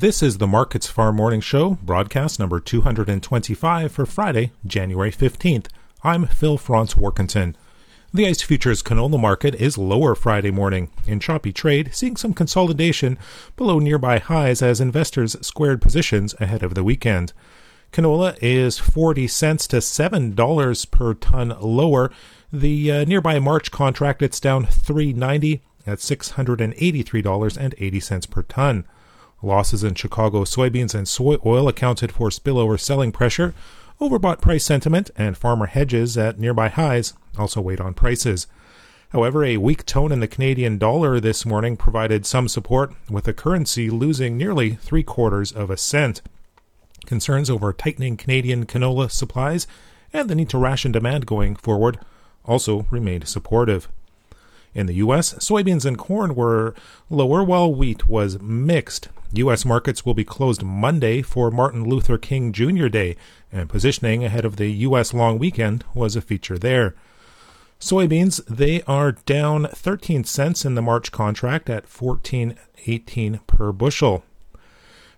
This is the Markets Farm Morning Show, broadcast number 225 for Friday, January 15th. I'm Phil Franz Warkentin. The ICE futures canola market is lower Friday morning in choppy trade, seeing some consolidation below nearby highs as investors squared positions ahead of the weekend. Canola is 40 cents to $7 per ton lower. The uh, nearby March contract it's down 390 at $683.80 per ton. Losses in Chicago soybeans and soy oil accounted for spillover selling pressure. Overbought price sentiment and farmer hedges at nearby highs also weighed on prices. However, a weak tone in the Canadian dollar this morning provided some support, with the currency losing nearly three quarters of a cent. Concerns over tightening Canadian canola supplies and the need to ration demand going forward also remained supportive. In the U.S., soybeans and corn were lower while wheat was mixed. U.S. markets will be closed Monday for Martin Luther King Jr. Day, and positioning ahead of the U.S. long weekend was a feature there. Soybeans, they are down 13 cents in the March contract at 14.18 per bushel.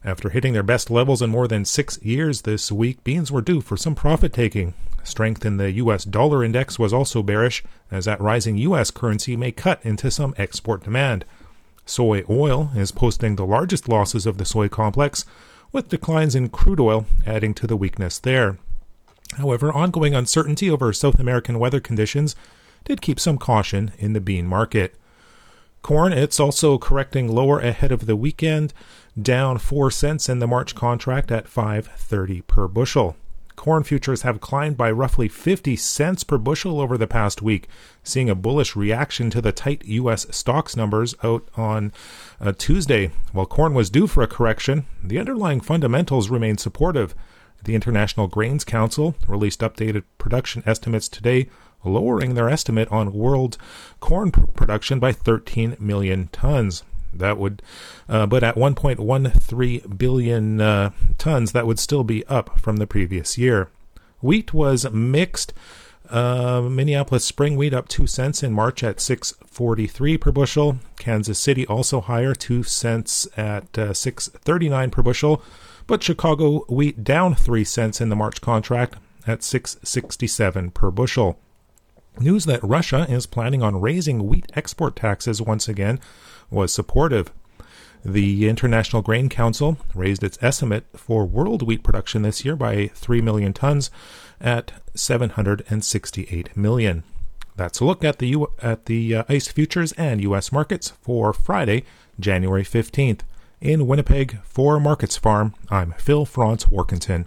After hitting their best levels in more than six years this week, beans were due for some profit taking. Strength in the U.S. dollar index was also bearish, as that rising U.S. currency may cut into some export demand. Soy oil is posting the largest losses of the soy complex, with declines in crude oil adding to the weakness there. However, ongoing uncertainty over South American weather conditions did keep some caution in the bean market. Corn, it's also correcting lower ahead of the weekend, down 4 cents in the March contract at 5.30 per bushel corn futures have climbed by roughly 50 cents per bushel over the past week, seeing a bullish reaction to the tight U.S. stocks numbers out on uh, Tuesday. While corn was due for a correction, the underlying fundamentals remain supportive. The International Grains Council released updated production estimates today, lowering their estimate on world corn production by 13 million tons. That would, uh, but at 1.13 billion uh, tons, that would still be up from the previous year. Wheat was mixed. Uh, Minneapolis spring wheat up two cents in March at 6.43 per bushel. Kansas City also higher, two cents at uh, 6.39 per bushel. But Chicago wheat down three cents in the March contract at 6.67 per bushel. News that Russia is planning on raising wheat export taxes once again was supportive. The International Grain Council raised its estimate for world wheat production this year by 3 million tons at 768 million. That's a look at the U- at the uh, ICE futures and US markets for Friday, January 15th. In Winnipeg for Markets Farm, I'm Phil Franz Warkentin.